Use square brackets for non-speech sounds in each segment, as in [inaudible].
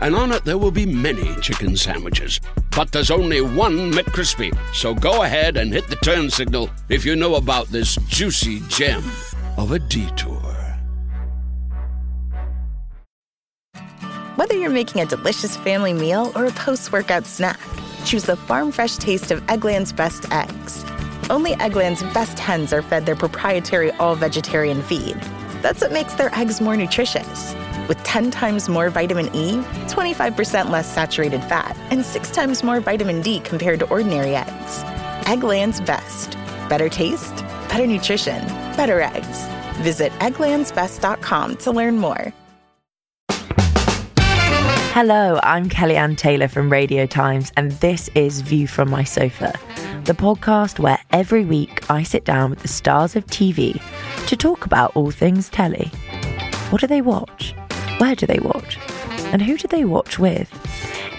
and on it there will be many chicken sandwiches. But there's only one McCrispy. So go ahead and hit the turn signal if you know about this juicy gem of a detour. Whether you're making a delicious family meal or a post workout snack, choose the farm fresh taste of Eggland's best eggs. Only Eggland's best hens are fed their proprietary all vegetarian feed. That's what makes their eggs more nutritious. With 10 times more vitamin E, 25% less saturated fat, and 6 times more vitamin D compared to ordinary eggs. Eggland's best. Better taste, better nutrition, better eggs. Visit egglandsbest.com to learn more. Hello, I'm Kellyanne Taylor from Radio Times, and this is View from My Sofa, the podcast where every week I sit down with the stars of TV to talk about all things telly. What do they watch? Where do they watch? And who do they watch with?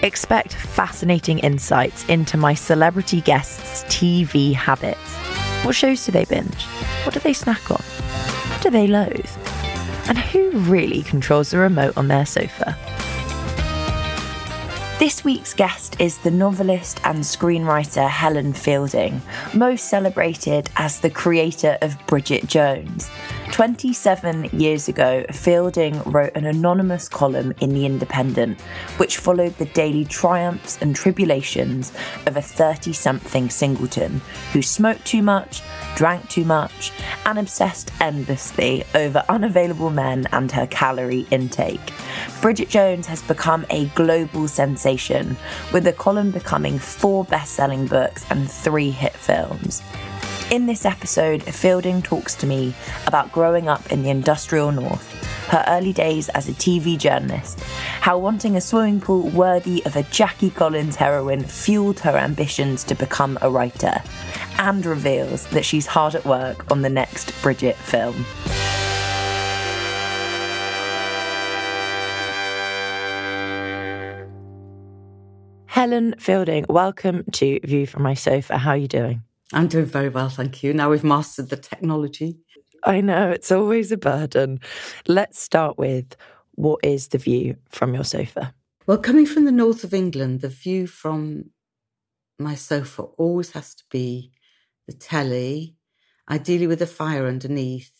Expect fascinating insights into my celebrity guests' TV habits. What shows do they binge? What do they snack on? What do they loathe? And who really controls the remote on their sofa? This week's guest is the novelist and screenwriter Helen Fielding, most celebrated as the creator of Bridget Jones. 27 years ago, Fielding wrote an anonymous column in The Independent, which followed the daily triumphs and tribulations of a 30 something singleton who smoked too much, drank too much, and obsessed endlessly over unavailable men and her calorie intake. Bridget Jones has become a global sensation, with the column becoming four best selling books and three hit films. In this episode, Fielding talks to me about growing up in the industrial north, her early days as a TV journalist, how wanting a swimming pool worthy of a Jackie Collins heroine fueled her ambitions to become a writer, and reveals that she's hard at work on the next Bridget film. Helen Fielding, welcome to View from My Sofa. How are you doing? I'm doing very well, thank you. Now we've mastered the technology. I know, it's always a burden. Let's start with what is the view from your sofa? Well, coming from the north of England, the view from my sofa always has to be the telly, ideally with a fire underneath,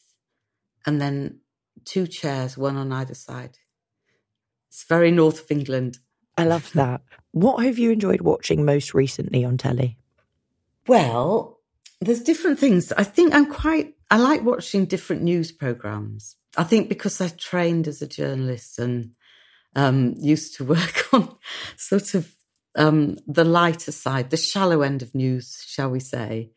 and then two chairs, one on either side. It's very north of England. I love that. what have you enjoyed watching most recently on telly? Well, there's different things. I think I'm quite, I like watching different news programs. I think because I trained as a journalist and um, used to [laughs] work on sort of um, the lighter side, the shallow end of news, shall we say.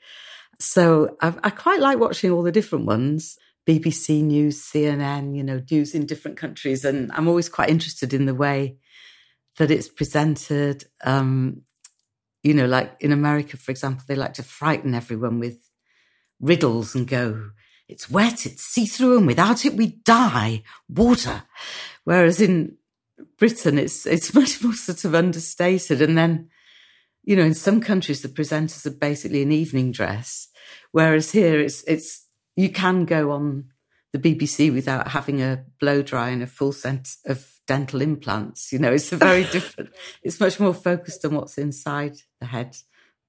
So I, I quite like watching all the different ones. BBC News, CNN, you know, news in different countries. And I'm always quite interested in the way that it's presented. Um, you know, like in America, for example, they like to frighten everyone with riddles and go, it's wet, it's see through, and without it we die. Water. Whereas in Britain, it's it's [laughs] much more sort of understated. And then, you know, in some countries, the presenters are basically in evening dress, whereas here it's it's you can go on the BBC without having a blow dry and a full sense of dental implants. You know, it's a very [laughs] different, it's much more focused on what's inside the head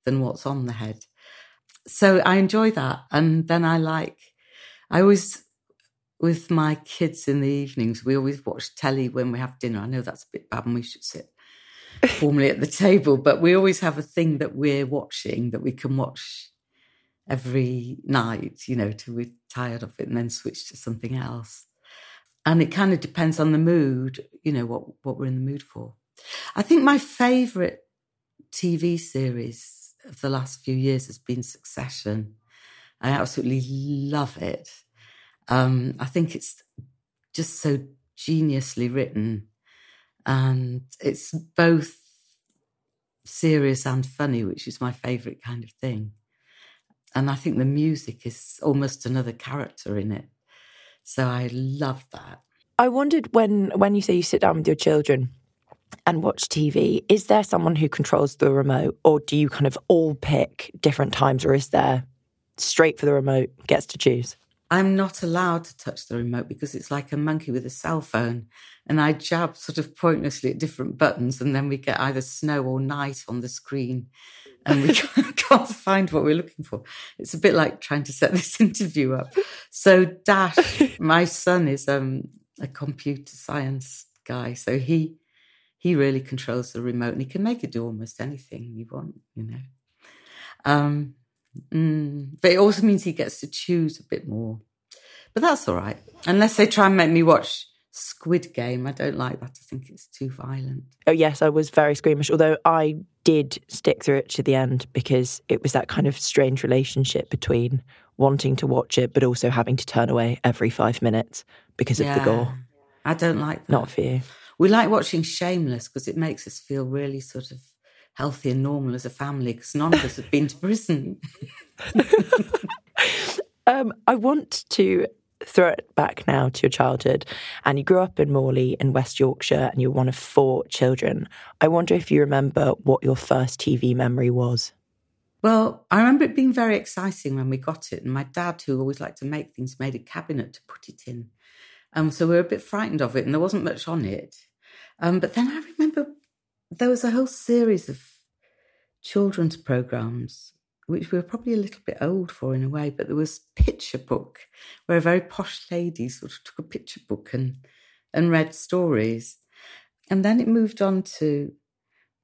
than what's on the head. So I enjoy that. And then I like, I always, with my kids in the evenings, we always watch telly when we have dinner. I know that's a bit bad and we should sit [laughs] formally at the table, but we always have a thing that we're watching that we can watch every night, you know, till we're tired of it and then switch to something else. And it kind of depends on the mood, you know, what, what we're in the mood for. I think my favorite TV series of the last few years has been Succession. I absolutely love it. Um, I think it's just so geniusly written, and it's both serious and funny, which is my favorite kind of thing. And I think the music is almost another character in it. So I love that. I wondered when when you say you sit down with your children and watch TV, is there someone who controls the remote or do you kind of all pick different times or is there straight for the remote, gets to choose? I'm not allowed to touch the remote because it's like a monkey with a cell phone. And I jab sort of pointlessly at different buttons, and then we get either snow or night on the screen, and we [laughs] can't find what we're looking for. It's a bit like trying to set [laughs] this interview up. So, Dash, [laughs] my son, is um, a computer science guy. So, he he really controls the remote and he can make it do almost anything you want, you know. Um, mm, but it also means he gets to choose a bit more. But that's all right. Unless they try and make me watch Squid Game. I don't like that. I think it's too violent. Oh, yes, I was very squeamish, although I did stick through it to the end because it was that kind of strange relationship between wanting to watch it, but also having to turn away every five minutes because yeah, of the gore. I don't like that. Not for you. We like watching Shameless because it makes us feel really sort of healthy and normal as a family because none of us have been to prison. [laughs] um, I want to throw it back now to your childhood and you grew up in Morley in West Yorkshire and you're one of four children. I wonder if you remember what your first TV memory was. Well, I remember it being very exciting when we got it. And my dad, who always liked to make things, made a cabinet to put it in. Um, so we were a bit frightened of it and there wasn't much on it. Um, but then I remember there was a whole series of children's programs, which we were probably a little bit old for in a way, but there was Picture Book, where a very posh lady sort of took a picture book and, and read stories. And then it moved on to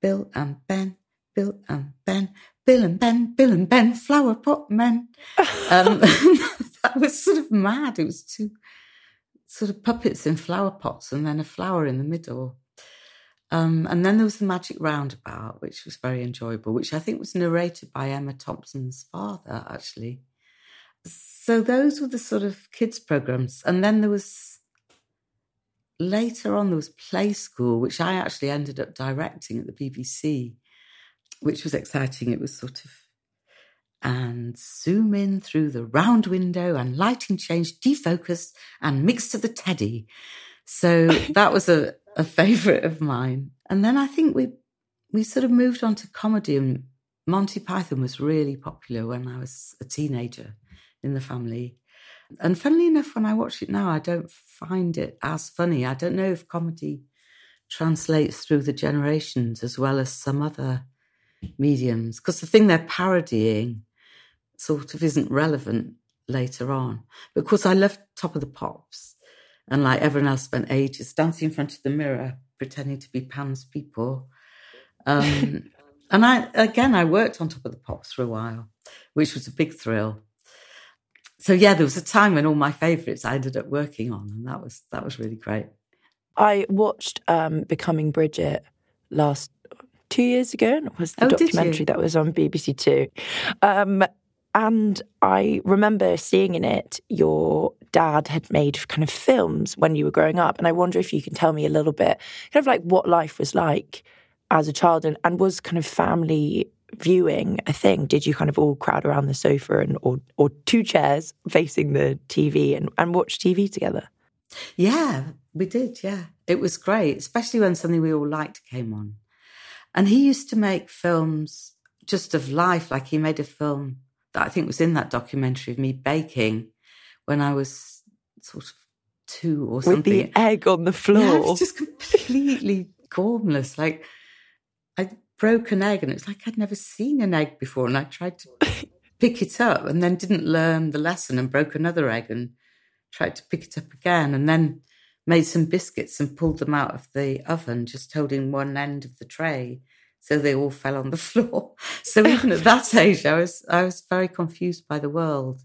Bill and Ben, Bill and Ben, Bill and Ben, Bill and Ben, flower pot men. um, [laughs] [laughs] that was sort of mad. It was two sort of puppets in flower pots and then a flower in the middle. Um, and then there was the Magic Roundabout, which was very enjoyable, which I think was narrated by Emma Thompson's father, actually. So those were the sort of kids' programs. And then there was later on, there was Play School, which I actually ended up directing at the BBC, which was exciting. It was sort of and zoom in through the round window and lighting change, defocus and mix to the teddy. So [laughs] that was a, a favorite of mine. And then I think we we sort of moved on to comedy and Monty Python was really popular when I was a teenager in the family. And funnily enough, when I watch it now, I don't find it as funny. I don't know if comedy translates through the generations as well as some other mediums. Because the thing they're parodying sort of isn't relevant later on. But of course, I loved Top of the Pops. And like everyone else, spent ages dancing in front of the mirror, pretending to be Pan's people. Um, [laughs] and I, again, I worked on Top of the Pops for a while, which was a big thrill. So yeah, there was a time when all my favourites I ended up working on, and that was that was really great. I watched um, Becoming Bridget last two years ago. and It was the oh, documentary that was on BBC Two. Um, and I remember seeing in it your dad had made kind of films when you were growing up. And I wonder if you can tell me a little bit, kind of like what life was like as a child and, and was kind of family viewing a thing? Did you kind of all crowd around the sofa and or or two chairs facing the TV and, and watch TV together? Yeah, we did, yeah. It was great, especially when something we all liked came on. And he used to make films just of life, like he made a film that I think was in that documentary of me baking when I was sort of two or something. With the egg on the floor. Yeah, it was just completely gormless. Like I broke an egg and it's like I'd never seen an egg before. And I tried to [laughs] pick it up and then didn't learn the lesson and broke another egg and tried to pick it up again. And then made some biscuits and pulled them out of the oven, just holding one end of the tray. So they all fell on the [laughs] floor. So even at that age, I was I was very confused by the world.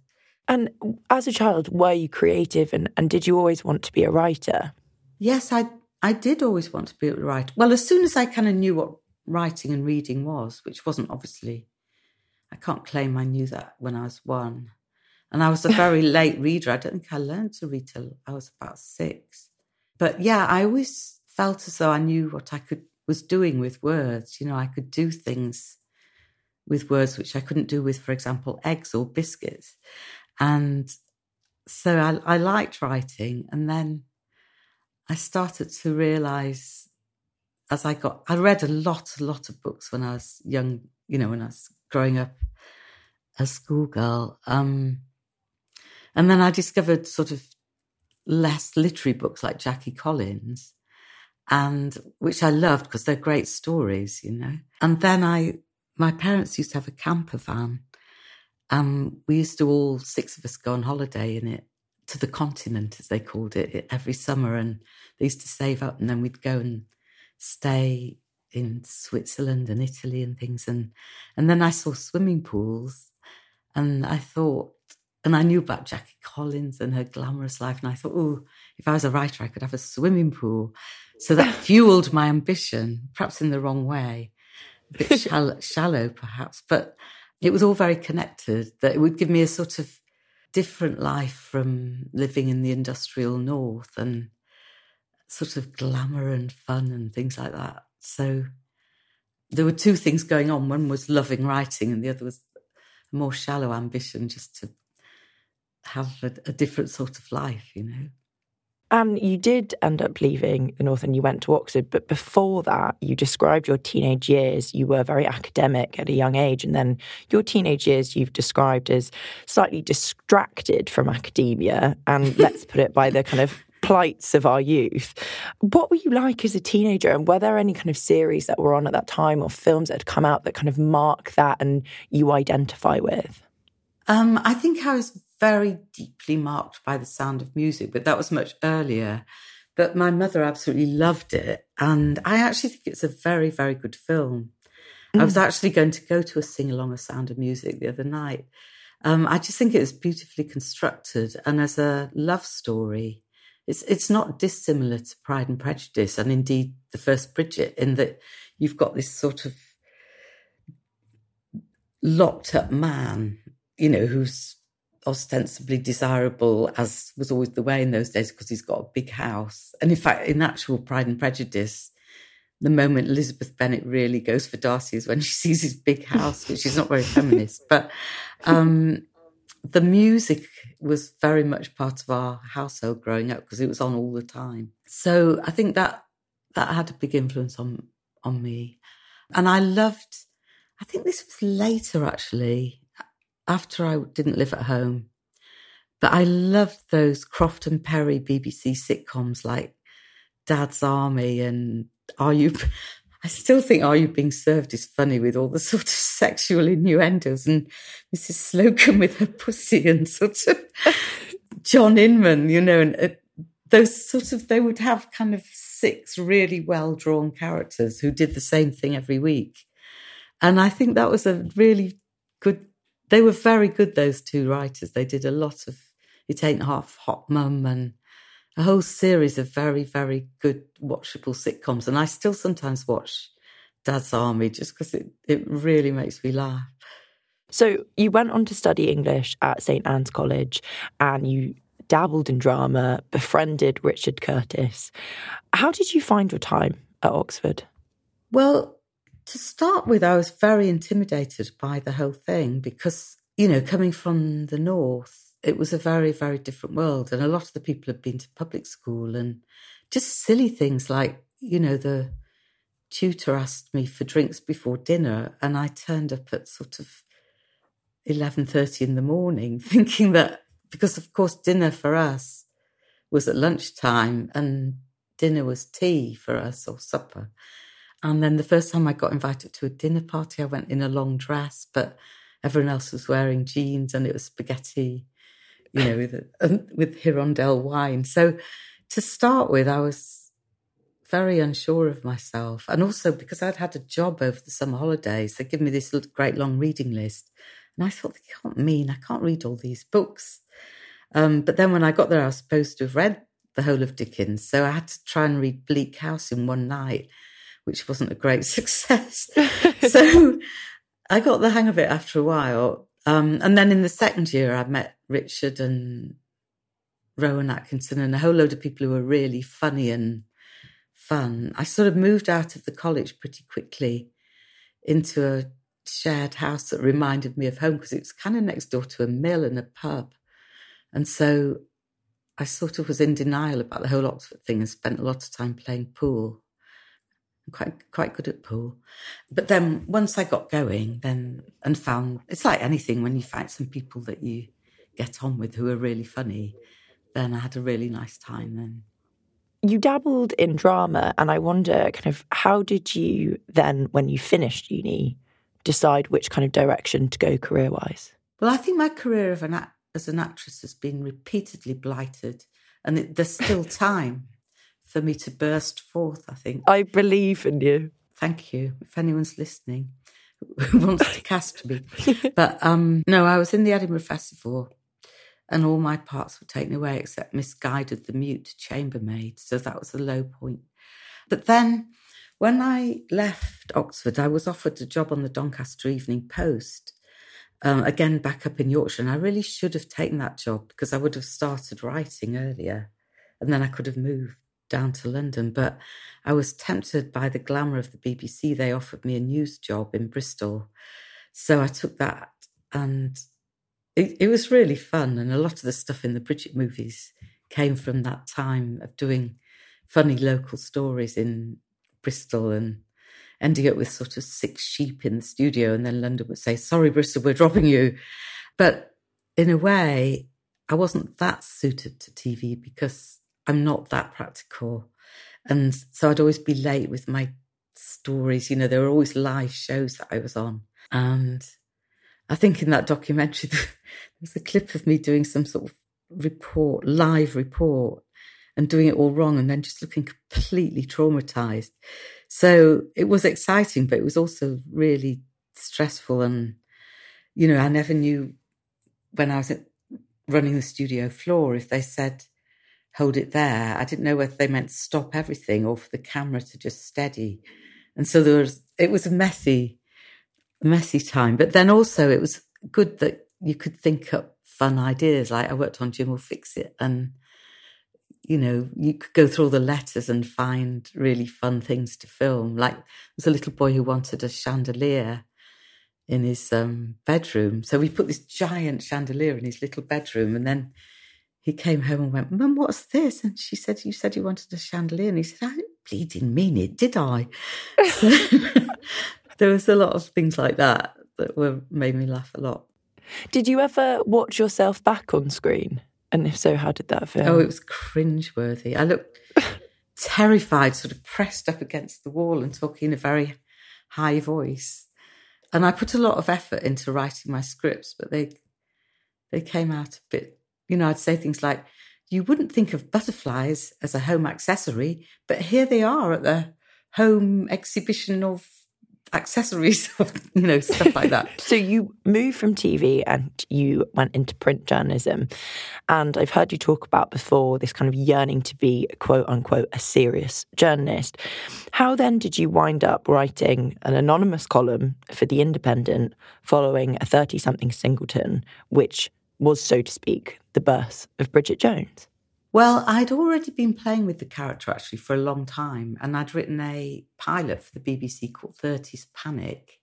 And as a child, were you creative and, and did you always want to be a writer? Yes, I I did always want to be a writer. Well, as soon as I kind of knew what writing and reading was, which wasn't obviously, I can't claim I knew that when I was one. And I was a very [laughs] late reader. I don't think I learned to read till I was about six. But yeah, I always felt as though I knew what I could was doing with words. You know, I could do things with words which I couldn't do with, for example, eggs or biscuits. And so I, I liked writing. And then I started to realize as I got, I read a lot, a lot of books when I was young, you know, when I was growing up a schoolgirl. Um, and then I discovered sort of less literary books like Jackie Collins, and which I loved because they're great stories, you know. And then I, my parents used to have a camper van. Um, we used to all six of us go on holiday in it to the continent, as they called it, every summer. And they used to save up, and then we'd go and stay in Switzerland and Italy and things. And and then I saw swimming pools, and I thought, and I knew about Jackie Collins and her glamorous life, and I thought, oh, if I was a writer, I could have a swimming pool. So that [laughs] fueled my ambition, perhaps in the wrong way, a bit shallow, shallow perhaps, but it was all very connected. That it would give me a sort of different life from living in the industrial north and sort of glamour and fun and things like that. So there were two things going on. One was loving writing, and the other was a more shallow ambition just to have a, a different sort of life, you know. And you did end up leaving the North and you went to Oxford. But before that, you described your teenage years. You were very academic at a young age. And then your teenage years you've described as slightly distracted from academia. And [laughs] let's put it by the kind of plights of our youth. What were you like as a teenager? And were there any kind of series that were on at that time or films that had come out that kind of mark that and you identify with? Um, I think I was very deeply marked by the sound of music, but that was much earlier. But my mother absolutely loved it. And I actually think it's a very, very good film. Mm. I was mm. actually going to go to a sing along of Sound of Music the other night. Um, I just think it was beautifully constructed. And as a love story, it's, it's not dissimilar to Pride and Prejudice and indeed the first Bridget, in that you've got this sort of locked up man, you know, who's ostensibly desirable, as was always the way in those days, because he's got a big house. And in fact, in actual Pride and Prejudice, the moment Elizabeth Bennet really goes for Darcy is when [laughs] she sees his big house, which is not very feminist. But um, the music was very much part of our household growing up because it was on all the time. So I think that that had a big influence on on me. And I loved I think this was later actually after I didn't live at home. But I loved those Croft and Perry BBC sitcoms like Dad's Army and Are You. [laughs] I still think Are You Being Served is funny with all the [laughs] sort of sexual innuendos and Mrs. Slocombe with her pussy and sort of [laughs] John Inman, you know, and uh, those sort of, they would have kind of six really well drawn characters who did the same thing every week. And I think that was a really good they were very good, those two writers. They did a lot of It Ain't Half Hot Mum and a whole series of very, very good watchable sitcoms. And I still sometimes watch Dad's Army just because it, it really makes me laugh. So you went on to study English at St Anne's College and you dabbled in drama, befriended Richard Curtis. How did you find your time at Oxford? Well, to start with, I was very intimidated by the whole thing because, you know, coming from the North, it was a very, very different world. And a lot of the people had been to public school and just silly things like, you know, the tutor asked me for drinks before dinner and I turned up at sort of 11.30 in the morning [laughs] thinking that, because of course dinner for us was at lunchtime and dinner was tea for us or supper. And then the first time I got invited to a dinner party, I went in a long dress, but everyone else was wearing jeans and it was spaghetti, you know, with, [laughs] with Hirondelle wine. So to start with, I was very unsure of myself. And also because I'd had a job over the summer holidays, they give me this great long reading list. And I thought, they can't mean I can't read all these books. Um, but then when I got there, I was supposed to have read the whole of Dickens. So I had to try and read Bleak House in one night, which wasn't a great [laughs] success. [laughs] so I got the hang of it after a while. Um, and then in the second year, I met Richard and Rowan Atkinson and a whole load of people who were really funny and fun. I sort of moved out of the college pretty quickly into a shared house that reminded me of home because it was kind of next door to a mill and a pub. And so I sort of was in denial about the whole Oxford thing and spent a lot of time playing pool. I'm quite quite good at pool. But then once I got going, then and found it's like anything when you find some people that you get on with who are really funny, then I had a really nice time then. You dabbled in drama and I wonder kind of how did you then when you finished uni decide which kind of direction to go career wise? Well, I think my career of an act- as an actress has been repeatedly blighted, and it, there's still [laughs] time for me to burst forth. I think I believe in you. Thank you. If anyone's listening who [laughs] wants to cast me, but um, no, I was in the Edinburgh Festival, and all my parts were taken away except misguided the mute chambermaid. So that was a low point. But then when I left Oxford, I was offered a job on the Doncaster Evening Post, um, again back up in Yorkshire. And I really should have taken that job because I would have started writing earlier and then I could have moved down to London. But I was tempted by the glamour of the BBC. They offered me a news job in Bristol. So I took that and it, it was really fun. And a lot of the stuff in the Bridget movies came from that time of doing funny local stories in Bristol and ending up with sort of six sheep in the studio. And then London would say, sorry, Bristol, we're dropping you. But in a way, I wasn't that suited to TV because I'm not that practical. And so I'd always be late with my stories. You know, there were always live shows that I was on. And I think in that documentary, [laughs] there was a clip of me doing some sort of report, live report and doing it all wrong and then just looking completely traumatized. So it was exciting, but it was also really stressful. And, you know, I never knew when I was running the studio floor if they said, hold it there. I didn't know whether they meant stop everything or for the camera to just steady. And so there was, it was a messy, messy time. But then also it was good that you could think up fun ideas. Like I worked on Jim'll Fix It and you know, you could go through all the letters and find really fun things to film. Like there's a little boy who wanted a chandelier in his um, bedroom. So we put this giant chandelier in his little bedroom and then he came home and went, Mum, what's this? And she said, You said you wanted a chandelier. And he said, I didn't bleeding mean it, did I? So [laughs] there was a lot of things like that that were made me laugh a lot. Did you ever watch yourself back on screen? And if so, how did that feel? Oh, it was cringeworthy. I looked [laughs] terrified, sort of pressed up against the wall and talking in a very high voice. And I put a lot of effort into writing my scripts, but they they came out a bit, you know, I'd say things like, you wouldn't think of butterflies as a home accessory, but here they are at the home exhibition of accessories, [laughs] you know, stuff like that. [laughs] so you moved from TV and you went into print journalism. And I've heard you talk about before this kind of yearning to be, quote unquote, a serious journalist. How then did you wind up writing an anonymous column for The Independent following a 30 something singleton, which was, so to speak, the birth of Bridget Jones? Well, I'd already been playing with the character actually for a long time, and I'd written a pilot for the BBC called 30s Panic,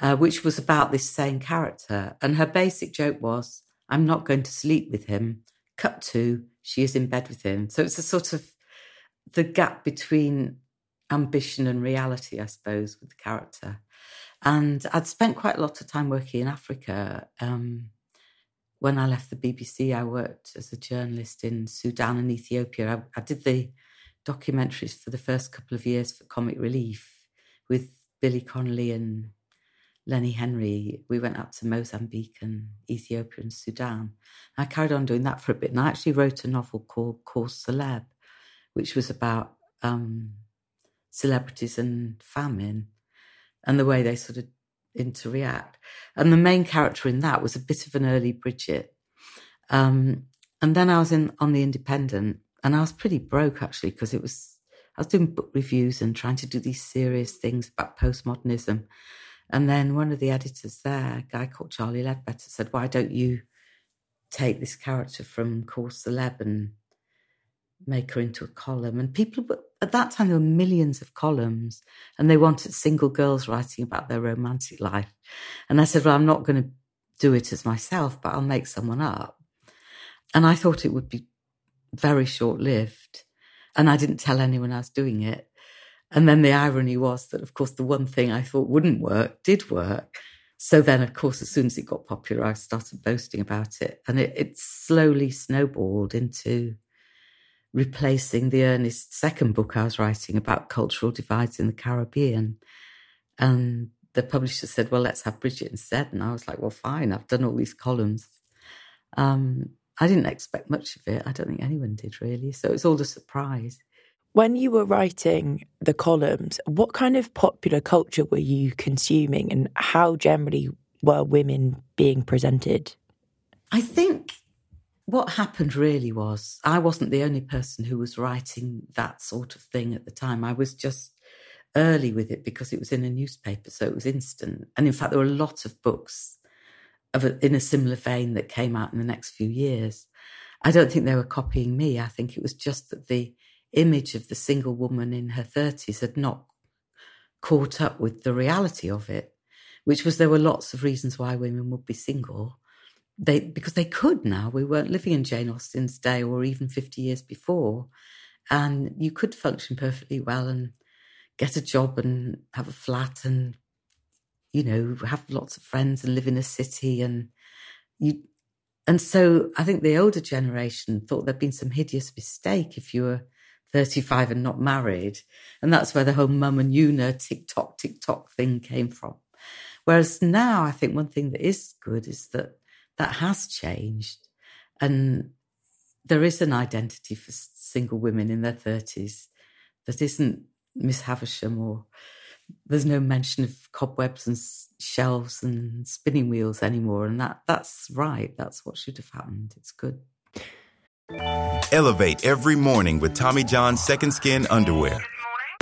uh, which was about this same character. And her basic joke was, I'm not going to sleep with him. Cut to, she is in bed with him. So it's a sort of the gap between ambition and reality, I suppose, with the character. And I'd spent quite a lot of time working in Africa. Um, when I left the BBC, I worked as a journalist in Sudan and Ethiopia. I, I, did the documentaries for the first couple of years for Comic Relief with Billy Connolly and Lenny Henry. We went up to Mozambique and Ethiopia and Sudan. I carried on doing that for a bit, and I actually wrote a novel called Cause Celeb, which was about um, celebrities and famine and the way they sort of interact. And the main character in that was a bit of an early Bridget. Um, and then I was in on the Independent, and I was pretty broke actually because it was I was doing book reviews and trying to do these serious things about postmodernism. And then one of the editors there, a guy called Charlie Leadbeater, said, "Why don't you take this character from Cause Celeb and make her into a column?" And people, at that time, there were millions of columns, and they wanted single girls writing about their romantic life. And I said, "Well, I'm not going to do it as myself, but I'll make someone up." And I thought it would be very short lived. And I didn't tell anyone I was doing it. And then the irony was that, of course, the one thing I thought wouldn't work did work. So then, of course, as soon as it got popular, I started boasting about it. And it, it slowly snowballed into replacing the earnest second book I was writing about cultural divides in the Caribbean. And the publisher said, Well, let's have Bridget instead. And I was like, Well, fine, I've done all these columns. Um, I didn't expect much of it. I don't think anyone did really. So it's all a surprise. When you were writing the columns, what kind of popular culture were you consuming and how generally were women being presented? I think what happened really was I wasn't the only person who was writing that sort of thing at the time. I was just early with it because it was in a newspaper, so it was instant. And in fact, there were a lot of books of a, in a similar vein that came out in the next few years. I don't think they were copying me. I think it was just that the image of the single woman in her 30s had not caught up with the reality of it, which was there were lots of reasons why women would be single. They because they could now. We weren't living in Jane Austen's day or even 50 years before. And you could function perfectly well and get a job and have a flat and you know, have lots of friends and live in a city and you and so I think the older generation thought there'd been some hideous mistake if you were 35 and not married. And that's where the whole mum and Una tick tock thing came from. Whereas now I think one thing that is good is that that has changed. And there is an identity for single women in their 30s that isn't Miss Havisham or there's no mention of cobwebs and shelves and spinning wheels anymore. And that that's right. That's what should have happened. It's good. Elevate every morning with Tommy John's Second Skin underwear.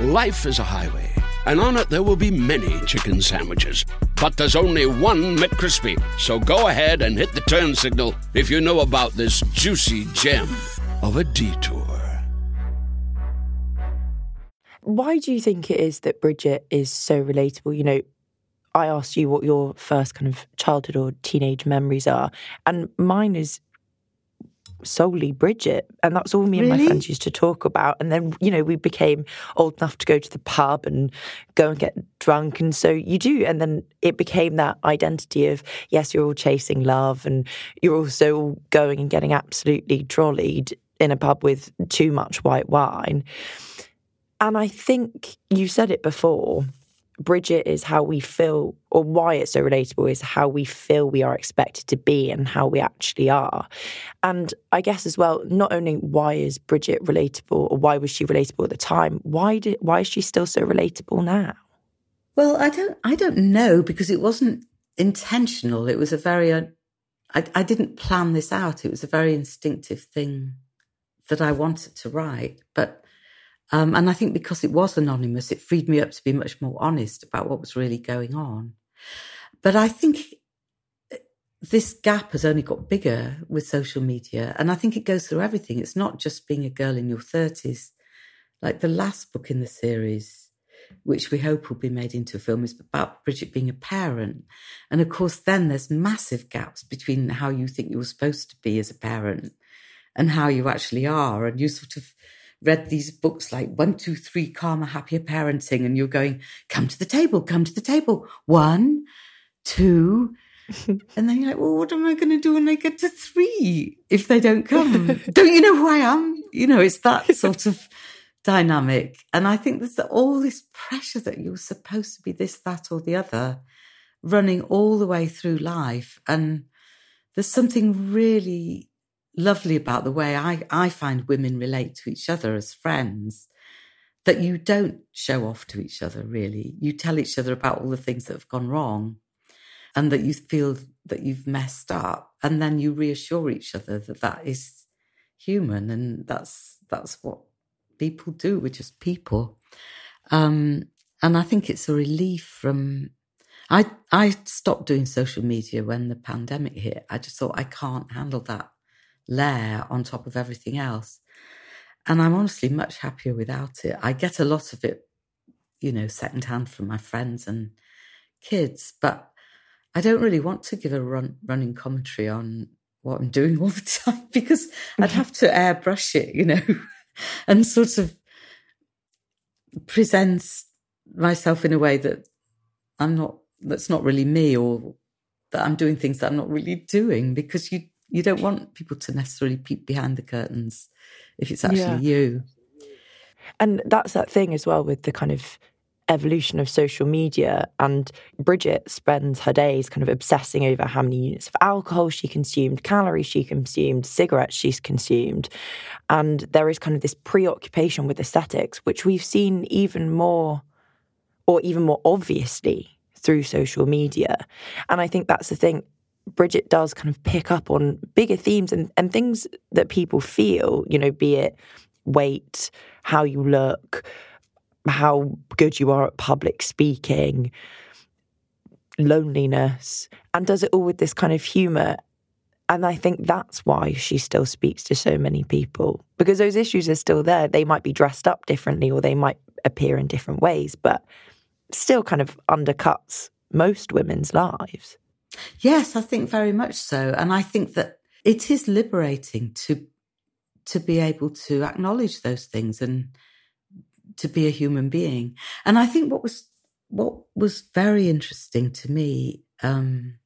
Life is a highway, and on it there will be many chicken sandwiches. But there's only one McCrispy. So go ahead and hit the turn signal if you know about this juicy gem of a detour. Why do you think it is that Bridget is so relatable? You know, I asked you what your first kind of childhood or teenage memories are, and mine is solely Bridget. And that's all me and my friends used to talk about. And then, you know, we became old enough to go to the pub and go and get drunk. And so you do. And then it became that identity of, yes, you're all chasing love and you're also going and getting absolutely trolleyed in a pub with too much white wine. And I think you said it before Bridget is how we feel, or why it's so relatable is how we feel we are expected to be and how we actually are. And I guess as well, not only why is Bridget relatable, or why was she relatable at the time, why did why is she still so relatable now? Well, I don't I don't know because it wasn't intentional. It was a very uh, I, I didn't plan this out. It was a very instinctive thing that I wanted to write, but Um, and I think because it was anonymous, it freed me up to be much more honest about what was really going on. But I think this gap has only got bigger with social media. And I think it goes through everything. It's not just being a girl in your 30s. Like the last book in the series, which we hope will be made into a film, is about Bridget being a parent. And of course, then there's massive gaps between how you think you were supposed to be as a parent and how you actually are. And you sort of read these books like one, two, three, calmer, happier parenting, and you're going, come to the table, come to the table. One, two, [laughs] and then you're like, well, what am I going to do when I get to three if they don't [laughs] come? don't you know who I am? You know, it's that sort of dynamic. And I think there's all this pressure that you're supposed to be this, that, or the other running all the way through life. And there's something really lovely about the way I, I find women relate to each other as friends that you don't show off to each other, really. You tell each other about all the things that have gone wrong and that you feel that you've messed up and then you reassure each other that that is human and that's that's what people do we're just people. Um, and i think it's a relief from i i stopped doing social media when the pandemic hit. I just thought i can't handle that layer on top of everything else. And i'm honestly much happier without it. I get a lot of it you know secondhand from my friends and kids but I don't really want to give a run, running commentary on what I'm [laughs] doing all the time because I'd mm-hmm. have to airbrush it, you know, [laughs] and sort of present myself in a way that I'm not, that's not really me or that I'm doing things that I'm not really doing because you, you don't want people to necessarily peek behind the curtains if it's actually yeah. you. And that's that thing as well with the kind of evolution of social media. And Bridget spends her days kind of obsessing over how many units of alcohol she consumed, calories she consumed, cigarettes she's consumed. And there is kind of this preoccupation with aesthetics, which we've seen even more or even more obviously through social media. And I think that's the thing. Bridget does kind of pick up on bigger themes and, and things that people feel, you know, be it weight, how you look, how good you are at public speaking, loneliness, and does it all with this kind of humor. And I think that's why she still speaks to so many people because those issues are still there. They might be dressed up differently or they might appear in different ways, but still kind of undercuts most women's lives. Yes, I think very much so. And I think that it is liberating to to be able to acknowledge those things and to be a human being. And I think what was what was very interesting to me um,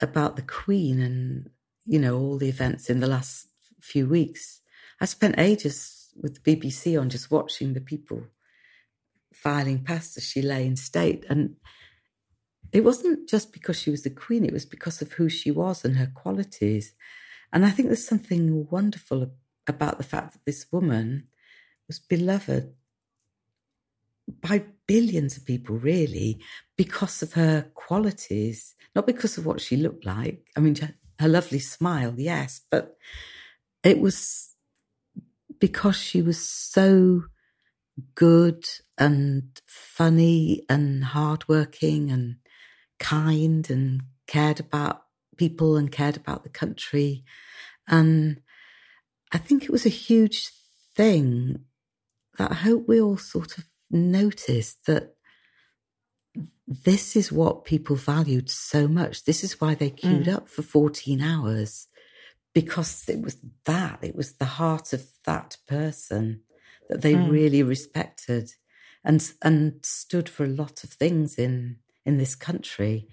about the Queen and you know all the events in the last few weeks, I spent ages with the BBC on just watching the people filing past as she lay in state, and it wasn't just because she was the Queen; it was because of who she was and her qualities. And I think there's something wonderful about the fact that this woman was beloved by billions of people, really, because of her qualities, not because of what she looked like. I mean, her lovely smile, yes, but it was because she was so good and funny and hardworking and kind and cared about people and cared about the country. And I think it was a huge thing that I hope we all sort of noticed that this is what people valued so much. This is why they queued mm. up for 14 hours because it was that, it was the heart of that person that they mm. really respected and and stood for a lot of things in in this country.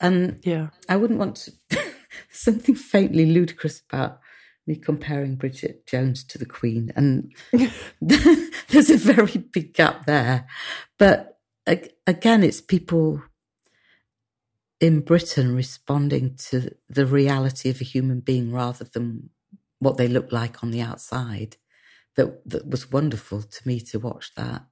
And yeah, I wouldn't want to [laughs] something faintly ludicrous about me comparing Bridget Jones to the Queen, and [laughs] [laughs] there's a very big gap there. But again, it's people in Britain responding to the reality of a human being rather than what they look like on the outside. That that was wonderful to me to watch that.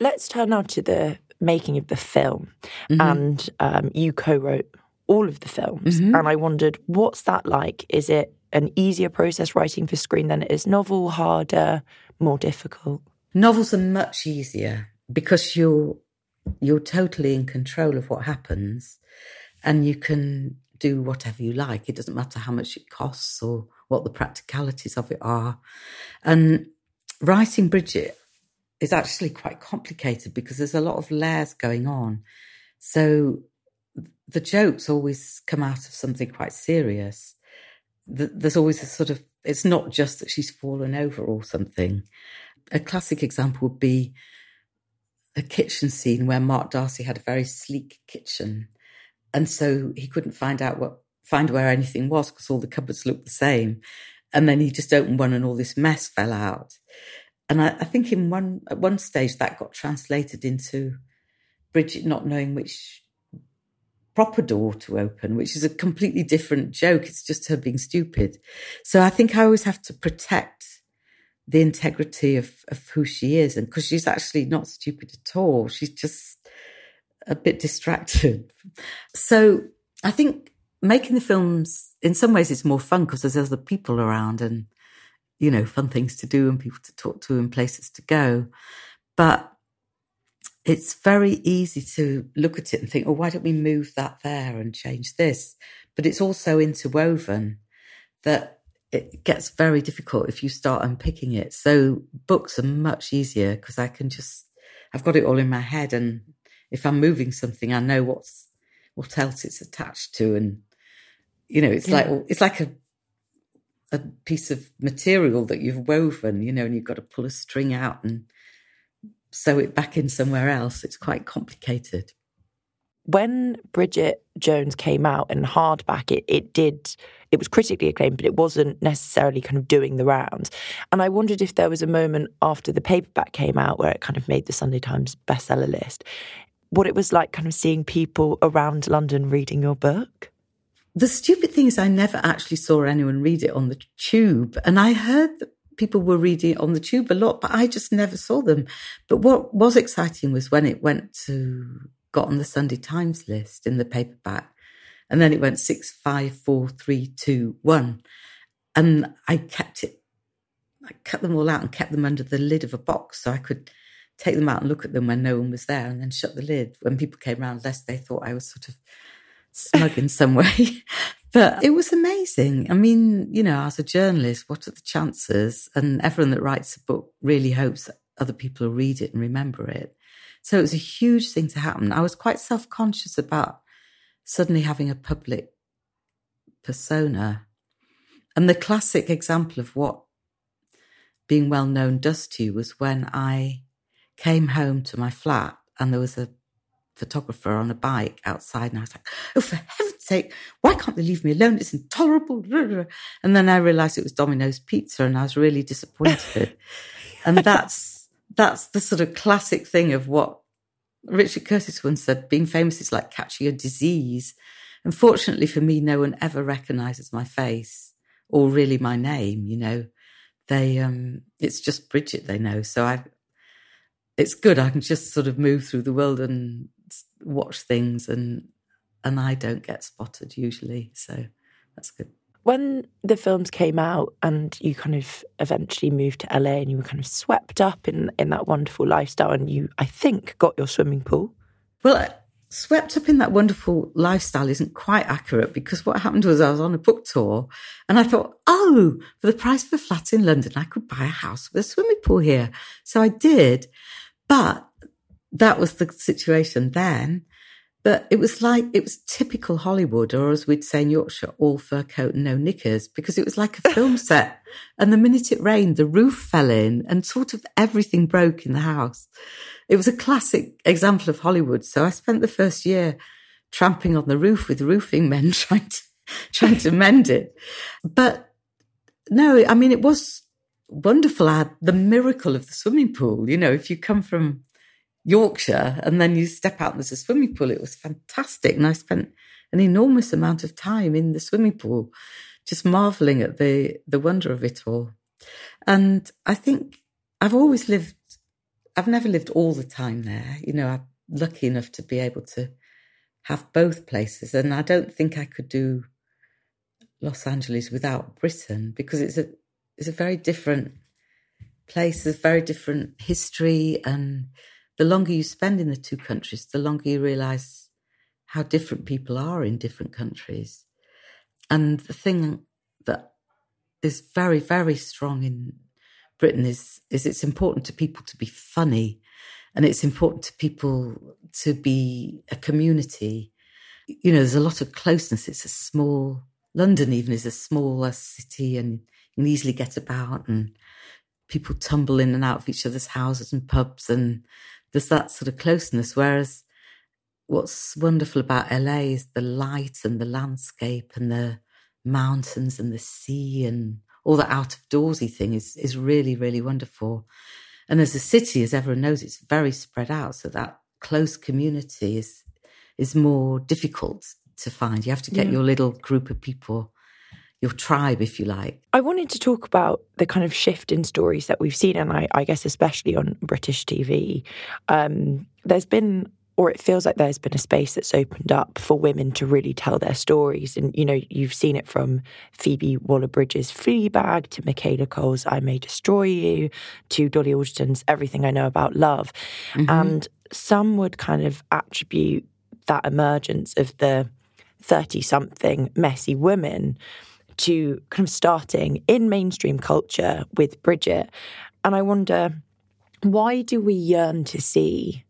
Let's turn now to the making of the film, mm-hmm. and um, you co-wrote all of the films, mm-hmm. and I wondered what's that like? Is it an easier process writing for screen than it is novel, harder, more difficult? Novels are much easier because you're you're totally in control of what happens and you can do whatever you like. It doesn't matter how much it costs or what the practicalities of it are. And writing Bridget is actually quite complicated because there's a lot of layers going on. So the jokes always come out of something quite serious. There's always a sort of, it's not just that she's fallen over or something. A classic example would be a kitchen scene where Mark Darcy had a very sleek kitchen. And so he couldn't find out what, find where anything was because all the cupboards looked the same. And then he just opened one and all this mess fell out. And I, I think in one, at one stage that got translated into Bridget not knowing which proper door to open, which is a completely different joke. It's just her being stupid. So I think I always have to protect the integrity of, of who she is. And because she's actually not stupid at all, she's just a bit distracted. So I think making the films, in some ways, it's more fun because there's other people around and, you know, fun things to do and people to talk to and places to go. But it's very easy to look at it and think, oh, why don't we move that there and change this? But it's also interwoven that it gets very difficult if you start unpicking it. So books are much easier because I can just, I've got it all in my head. And if I'm moving something, I know what's, what else it's attached to. And, you know, it's yeah. like, it's like a, a piece of material that you've woven, you know, and you've got to pull a string out and sew it back in somewhere else. It's quite complicated when Bridget Jones came out in hardback, it, it did, it was critically acclaimed, but it wasn't necessarily kind of doing the rounds. And I wondered if there was a moment after the paperback came out where it kind of made the Sunday Times bestseller list, what it was like kind of seeing people around London reading your book. The stupid thing is, I never actually saw anyone read it on the tube. And I heard that people were reading it on the tube a lot, but I just never saw them. But what was exciting was when it went to got on the Sunday Times list in the paperback. And then it went six, five, four, three, two, one. And I kept it, I cut them all out and kept them under the lid of a box so I could take them out and look at them when no one was there and then shut the lid when people came around lest they thought I was sort of smug in some [laughs] way. but it was amazing. I mean, you know, as a journalist, what are the chances? And everyone that writes a book really hopes other people will read it and remember it. So it was a huge thing to happen. I was quite self conscious about suddenly having a public persona. And the classic example of what being well known does to you was when I came home to my flat and there was a photographer on a bike outside and I was like, oh, for heaven's sake, why can't they leave me alone? It's intolerable. And then I realized it was Domino's Pizza and I was really disappointed. [laughs] and that's that's the sort of classic thing of what Richard Curtis once said being famous is like catching a disease. Unfortunately for me, no one ever recognizes my face or really my name, you know. They um it's just Bridget they know. So I it's good. I can just sort of move through the world and watch things and and I don't get spotted usually. So that's good when the films came out and you kind of eventually moved to LA and you were kind of swept up in in that wonderful lifestyle and you I think got your swimming pool. Well, uh, swept up in that wonderful lifestyle isn't quite accurate because what happened was I was on a book tour and I thought, oh, for the price of a flat in London, I could buy a house with a swimming pool here. So I did. But that was the situation then. But it was like, it was typical Hollywood, or as we'd say in Yorkshire, all fur coat and no knickers, because it was like a film [laughs] set. And the minute it rained, the roof fell in and sort of everything broke in the house. It was a classic example of Hollywood. So I spent the first year tramping on the roof with roofing men [laughs] trying to, trying to mend it. But no, I mean, it was wonderful. I had the miracle of the swimming pool. You know, if you come from Yorkshire, and then you step out and there's a swimming pool. It was fantastic. And I spent an enormous amount of time in the swimming pool, just marveling at the, the wonder of it all. And I think I've always lived, I've never lived all the time there. You know, I'm lucky enough to be able to have both places. And I don't think I could do Los Angeles without Britain because it's a it's a very different place, a very different history, and the longer you spend in the two countries, the longer you realize how different people are in different countries. And the thing that is very, very strong in Britain is is it's important to people to be funny, and it's important to people to be a community. You know, there's a lot of closeness. It's a small London, even is a smaller city, and you can easily get about, and people tumble in and out of each other's houses and pubs, and there's that sort of closeness. Whereas what's wonderful about LA is the light and the landscape and the mountains and the sea and all that out of doorsy thing is is really really wonderful. And as a city, as everyone knows, it's very spread out, so that close community is is more difficult to find. You have to get yeah. your little group of people your tribe, if you like. I wanted to talk about the kind of shift in stories that we've seen, and I, I guess especially on British TV. Um, there's been or it feels like there's been a space that's opened up for women to really tell their stories. And, you know, you've seen it from Phoebe Waller Bridge's Fleabag to Michaela Coel's I May Destroy You to Dolly Alderton's Everything I Know About Love. Mm-hmm. And some would kind of attribute that emergence of the 30 something messy women to kind of starting in mainstream culture with Bridget. And I wonder, why do we yearn to see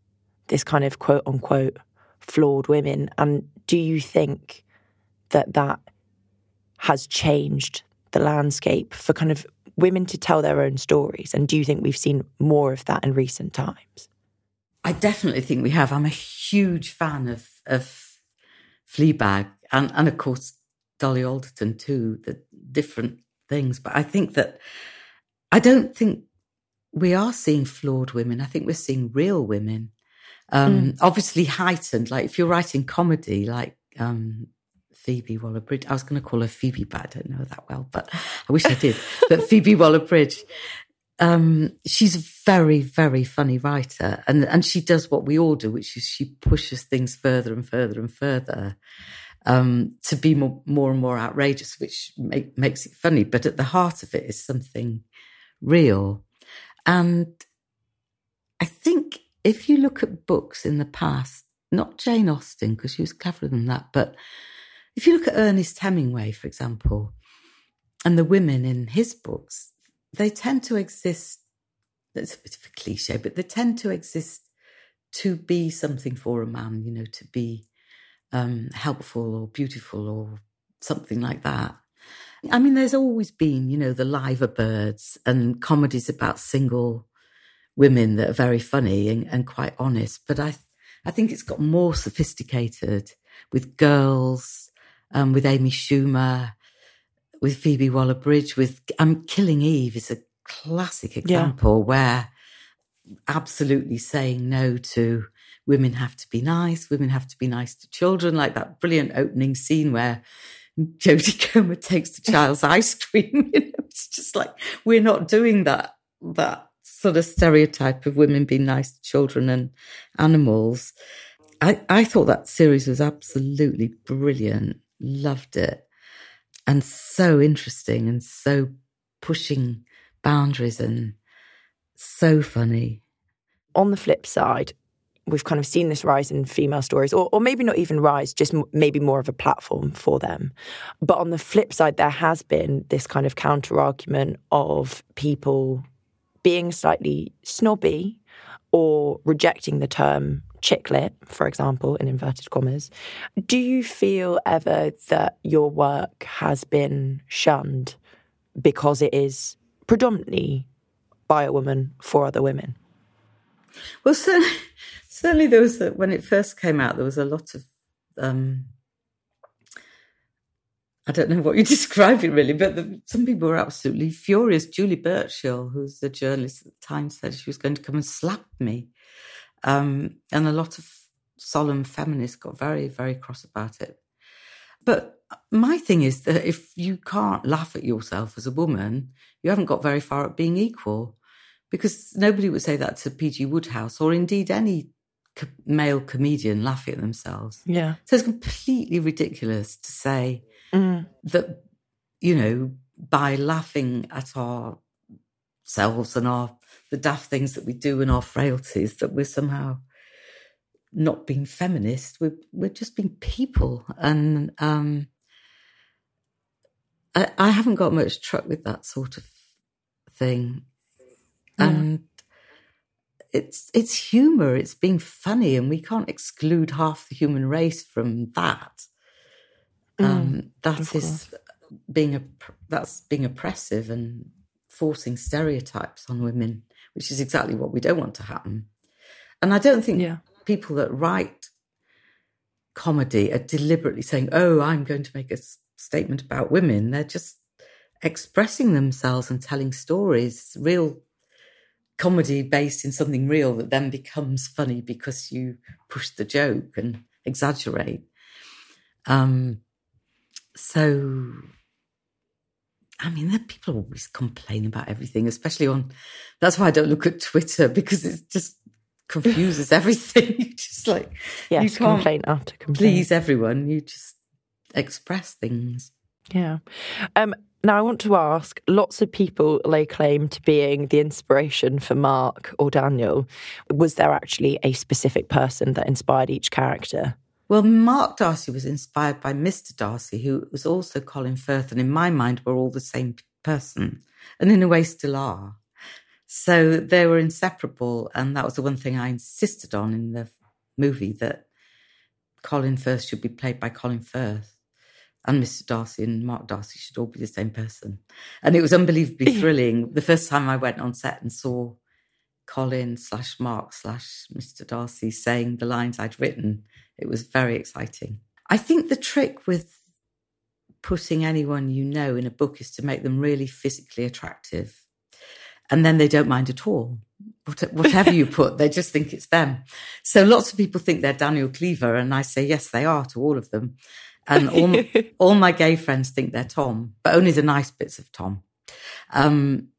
this kind of quote unquote flawed women? And do you think that that has changed the landscape for kind of women to tell their own stories? And do you think we've seen more of that in recent times? I definitely think we have. I'm a huge fan of of Fleabag and and of course Dolly Alderton too. The different things, but I think that I don't think we are seeing flawed women. I think we're seeing real women um, mm. Obviously heightened. Like if you're writing comedy, like um, Phoebe Waller Bridge, I was going to call her Phoebe, but I don't know that well, but I wish I did. but [laughs] Phoebe Waller Bridge, um, she's a very, very funny writer, and and she does what we all do, which is she pushes things further and further and further. Um, to be more, more and more outrageous, which make, makes it funny. But at the heart of it is something real. And I think if you look at books in the past, not Jane Austen, because she was cleverer than that, but if you look at Ernest Hemingway, for example, and the women in his books, they tend to exist. That's a bit of a cliche, but they tend to exist to be something for a man, you know, to be um, helpful or beautiful or something like that. I mean, there's always been, you know, the liver birds and comedies about single women that are very funny and, and quite honest. But I, I think it's got more sophisticated with girls, um, with Amy Schumer, with Phoebe Waller Bridge, with um, Killing Eve is a classic example yeah. where absolutely saying no to women have to be nice, women have to be nice to children, like that brilliant opening scene where Jodie [laughs] Comer takes the child's [laughs] ice cream. You know, it's just like we're not doing that that sort of stereotype of women being nice to children and animals. I, I thought that series was absolutely brilliant. Loved it. And so interesting and so pushing boundaries and so funny. On the flip side, we've kind of seen this rise in female stories, or, or maybe not even rise, just m- maybe more of a platform for them. But on the flip side, there has been this kind of counter argument of people being slightly snobby or rejecting the term chick lit, for example, in inverted commas. Do you feel ever that your work has been shunned because it is predominantly by a woman for other women? Well, certainly, [laughs] certainly there was, a, when it first came out, there was a lot of um, I don't know what you're [laughs] describing really, but the, some people were absolutely furious. Julie Burchill, who's the journalist at the time, said she was going to come and slap me. Um, and a lot of solemn feminists got very, very cross about it. But my thing is that if you can't laugh at yourself as a woman, you haven't got very far at being equal. Because nobody would say that to P.G. Wodehouse or indeed any co- male comedian laughing at themselves. Yeah. So it's completely ridiculous to say, mm. that you know, by laughing at ourselves and our the daft things that we do and our frailties, that we're somehow not being feminist. We're we're just being people, and um, I, I haven't got much truck with that sort of thing, mm. and it's it's humor. It's being funny, and we can't exclude half the human race from that. Mm, um, that is being a that's being oppressive and forcing stereotypes on women, which is exactly what we don't want to happen. And I don't think yeah. people that write comedy are deliberately saying, "Oh, I'm going to make a statement about women." They're just expressing themselves and telling stories, real comedy based in something real that then becomes funny because you push the joke and exaggerate. Um, so, I mean, people always complain about everything, especially on. That's why I don't look at Twitter because it just confuses [laughs] everything. [laughs] You just like yes, you can't complain after complaint. Please everyone. You just express things. Yeah. Um, now, I want to ask lots of people lay claim to being the inspiration for Mark or Daniel. Was there actually a specific person that inspired each character? Well, Mark Darcy was inspired by Mr. Darcy, who was also Colin Firth, and in my mind, were all the same person, and in a way still are. So they were inseparable, and that was the one thing I insisted on in the movie that Colin Firth should be played by Colin Firth and Mr. Darcy and Mark Darcy should all be the same person. And it was unbelievably thrilling. The first time I went on set and saw Colin slash Mark slash Mr. Darcy saying the lines I'd written, it was very exciting. I think the trick with putting anyone you know in a book is to make them really physically attractive. And then they don't mind at all. Whatever you put, they just think it's them. So lots of people think they're Daniel Cleaver, and I say, yes, they are to all of them. And [laughs] all, all my gay friends think they're Tom, but only the nice bits of Tom. Um,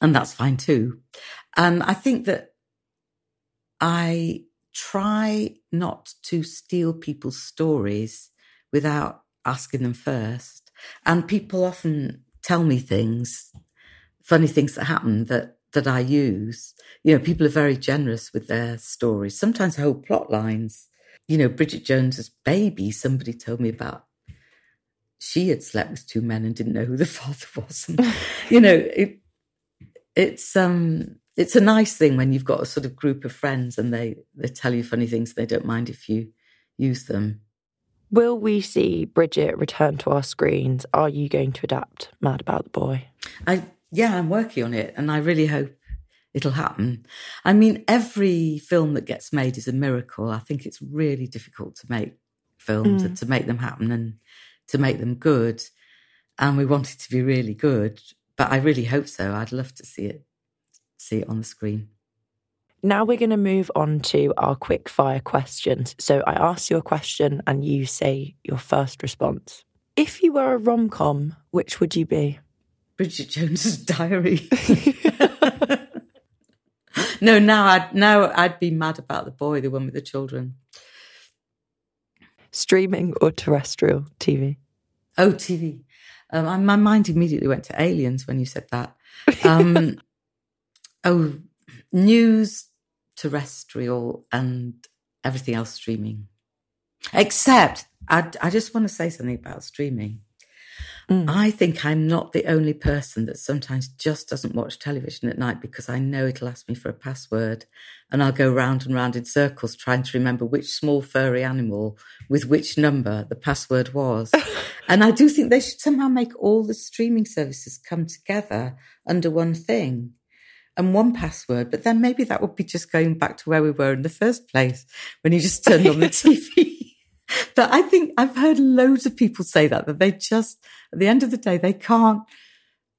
and that's fine too. And I think that I try not to steal people's stories without asking them first. And people often tell me things, funny things that happen that that I use. You know, people are very generous with their stories, sometimes whole plot lines you know, Bridget Jones's baby, somebody told me about she had slept with two men and didn't know who the [laughs] father was. And, you know, it, it's um it's a nice thing when you've got a sort of group of friends and they they tell you funny things. They don't mind if you use them. Will we see Bridget return to our screens? Are you going to adapt Mad About the Boy? I yeah, I'm working on it, and I really hope it'll happen. I mean, every film that gets made is a miracle. I think it's really difficult to make films mm. and to make them happen and to make them good. And we want it to be really good, but I really hope so. I'd love to see it, see it on the screen. Now we're going to move on to our quick fire questions. So I ask you a question and you say your first response. If you were a rom com, which would you be? Bridget Jones's [laughs] Diary. [laughs] no, now I'd now I'd be mad about the boy, the one with the children. Streaming or terrestrial TV? Oh, TV. Um, my mind immediately went to aliens when you said that. Um, [laughs] oh, news, terrestrial, and everything else streaming. Except, I, I just want to say something about streaming. Mm. I think I'm not the only person that sometimes just doesn't watch television at night because I know it'll ask me for a password and I'll go round and round in circles trying to remember which small furry animal with which number the password was. [laughs] and I do think they should somehow make all the streaming services come together under one thing and one password, but then maybe that would be just going back to where we were in the first place when you just turned on the [laughs] TV. [laughs] but I think I've heard loads of people say that, that they just, at the end of the day, they can't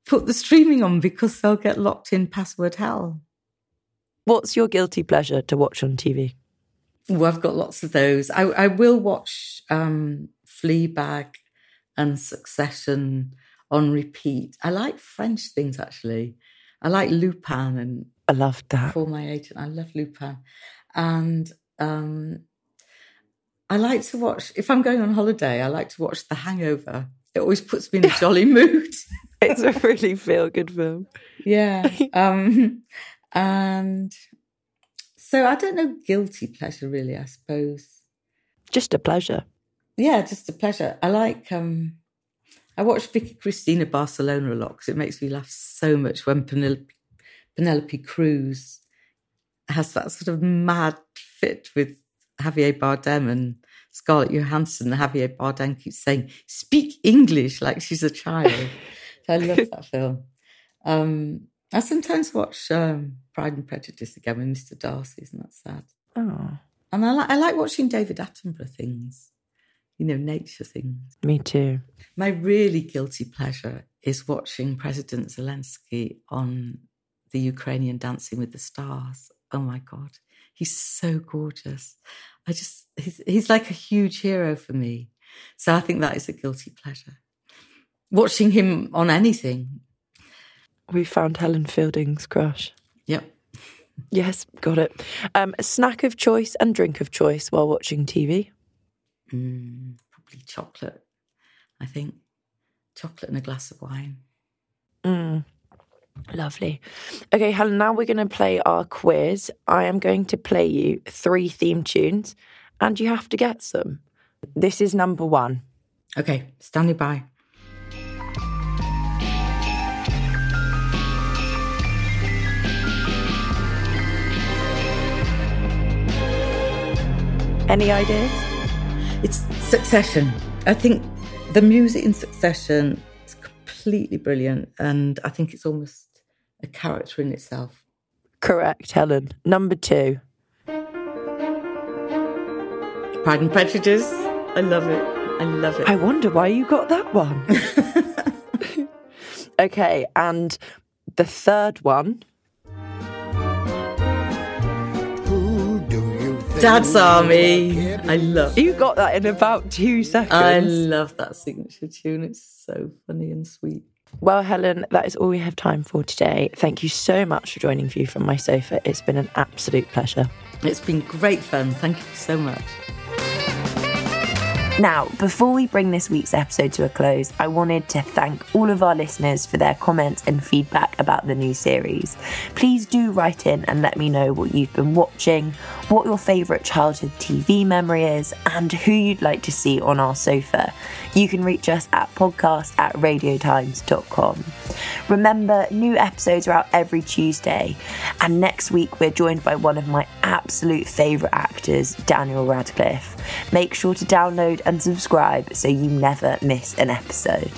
put the streaming on because they'll get locked in password hell. What's your guilty pleasure to watch on TV? Well, I've got lots of those. I, I will watch um, Fleabag and Succession on repeat. I like French things actually. I like Lupin and I love that. For my agent, I love Lupin, and um, I like to watch, if I'm going on holiday, I like to watch The Hangover It always puts me in a jolly [laughs] mood. it's a really feel good film. Yeah. [laughs] Um, and so I don't know, guilty pleasure, really, I suppose. Just a pleasure. Yeah, just a pleasure. I like, um, I watch Vicky Cristina Barcelona a lot because it makes me laugh so much when Penelope, Penelope Cruz has that sort of mad fit with Javier Bardem and Scarlett Johansson. Javier Bardem keeps saying, "Speak English," like she's a child. I love that film. Um, I sometimes watch um, Pride and Prejudice again with Mr. Darcy. Isn't that sad? Oh, and I like I like watching David Attenborough things. You know, nature things. Me too. My really guilty pleasure is watching President Zelensky on the Ukrainian Dancing with the Stars. Oh my God. He's so gorgeous. I just, he's, he's like a huge hero for me. So I think that is a guilty pleasure. Watching him on anything. We found Helen Fielding's crush. Yep. Yes, got it. Um, snack of choice and drink of choice while watching TV? Mm, probably chocolate, I think. Chocolate and a glass of wine. Mm. Lovely. Okay, Helen, now we're going to play our quiz. I am going to play you three theme tunes and you have to get some. This is number one. Okay, standing by. Any ideas? It's Succession. I think the music in Succession completely brilliant, and I think it's almost a character in itself. Correct, Helen. Number two. Pride and Prejudice. I love it. I love it. I wonder why you got that one. [laughs] [laughs] okay, and the third one. Dad's Army. I love You got that in about two seconds. I love that signature tune. It's so funny and sweet. Well, Helen, that is all we have time for today. Thank you so much for joining View from My Sofa. It's been an absolute pleasure. It's been great fun. Thank you so much. Now, before we bring this week's episode to a close, I wanted to thank all of our listeners for their comments and feedback about the new series. Please do write in and let me know what you've been watching, what your favourite childhood TV memory is, and who you'd like to see on our sofa. You can reach us at podcast at radiotimes.com. Remember, new episodes are out every Tuesday, and next week we're joined by one of my absolute favourite actors, Daniel Radcliffe. Make sure to download and subscribe so you never miss an episode.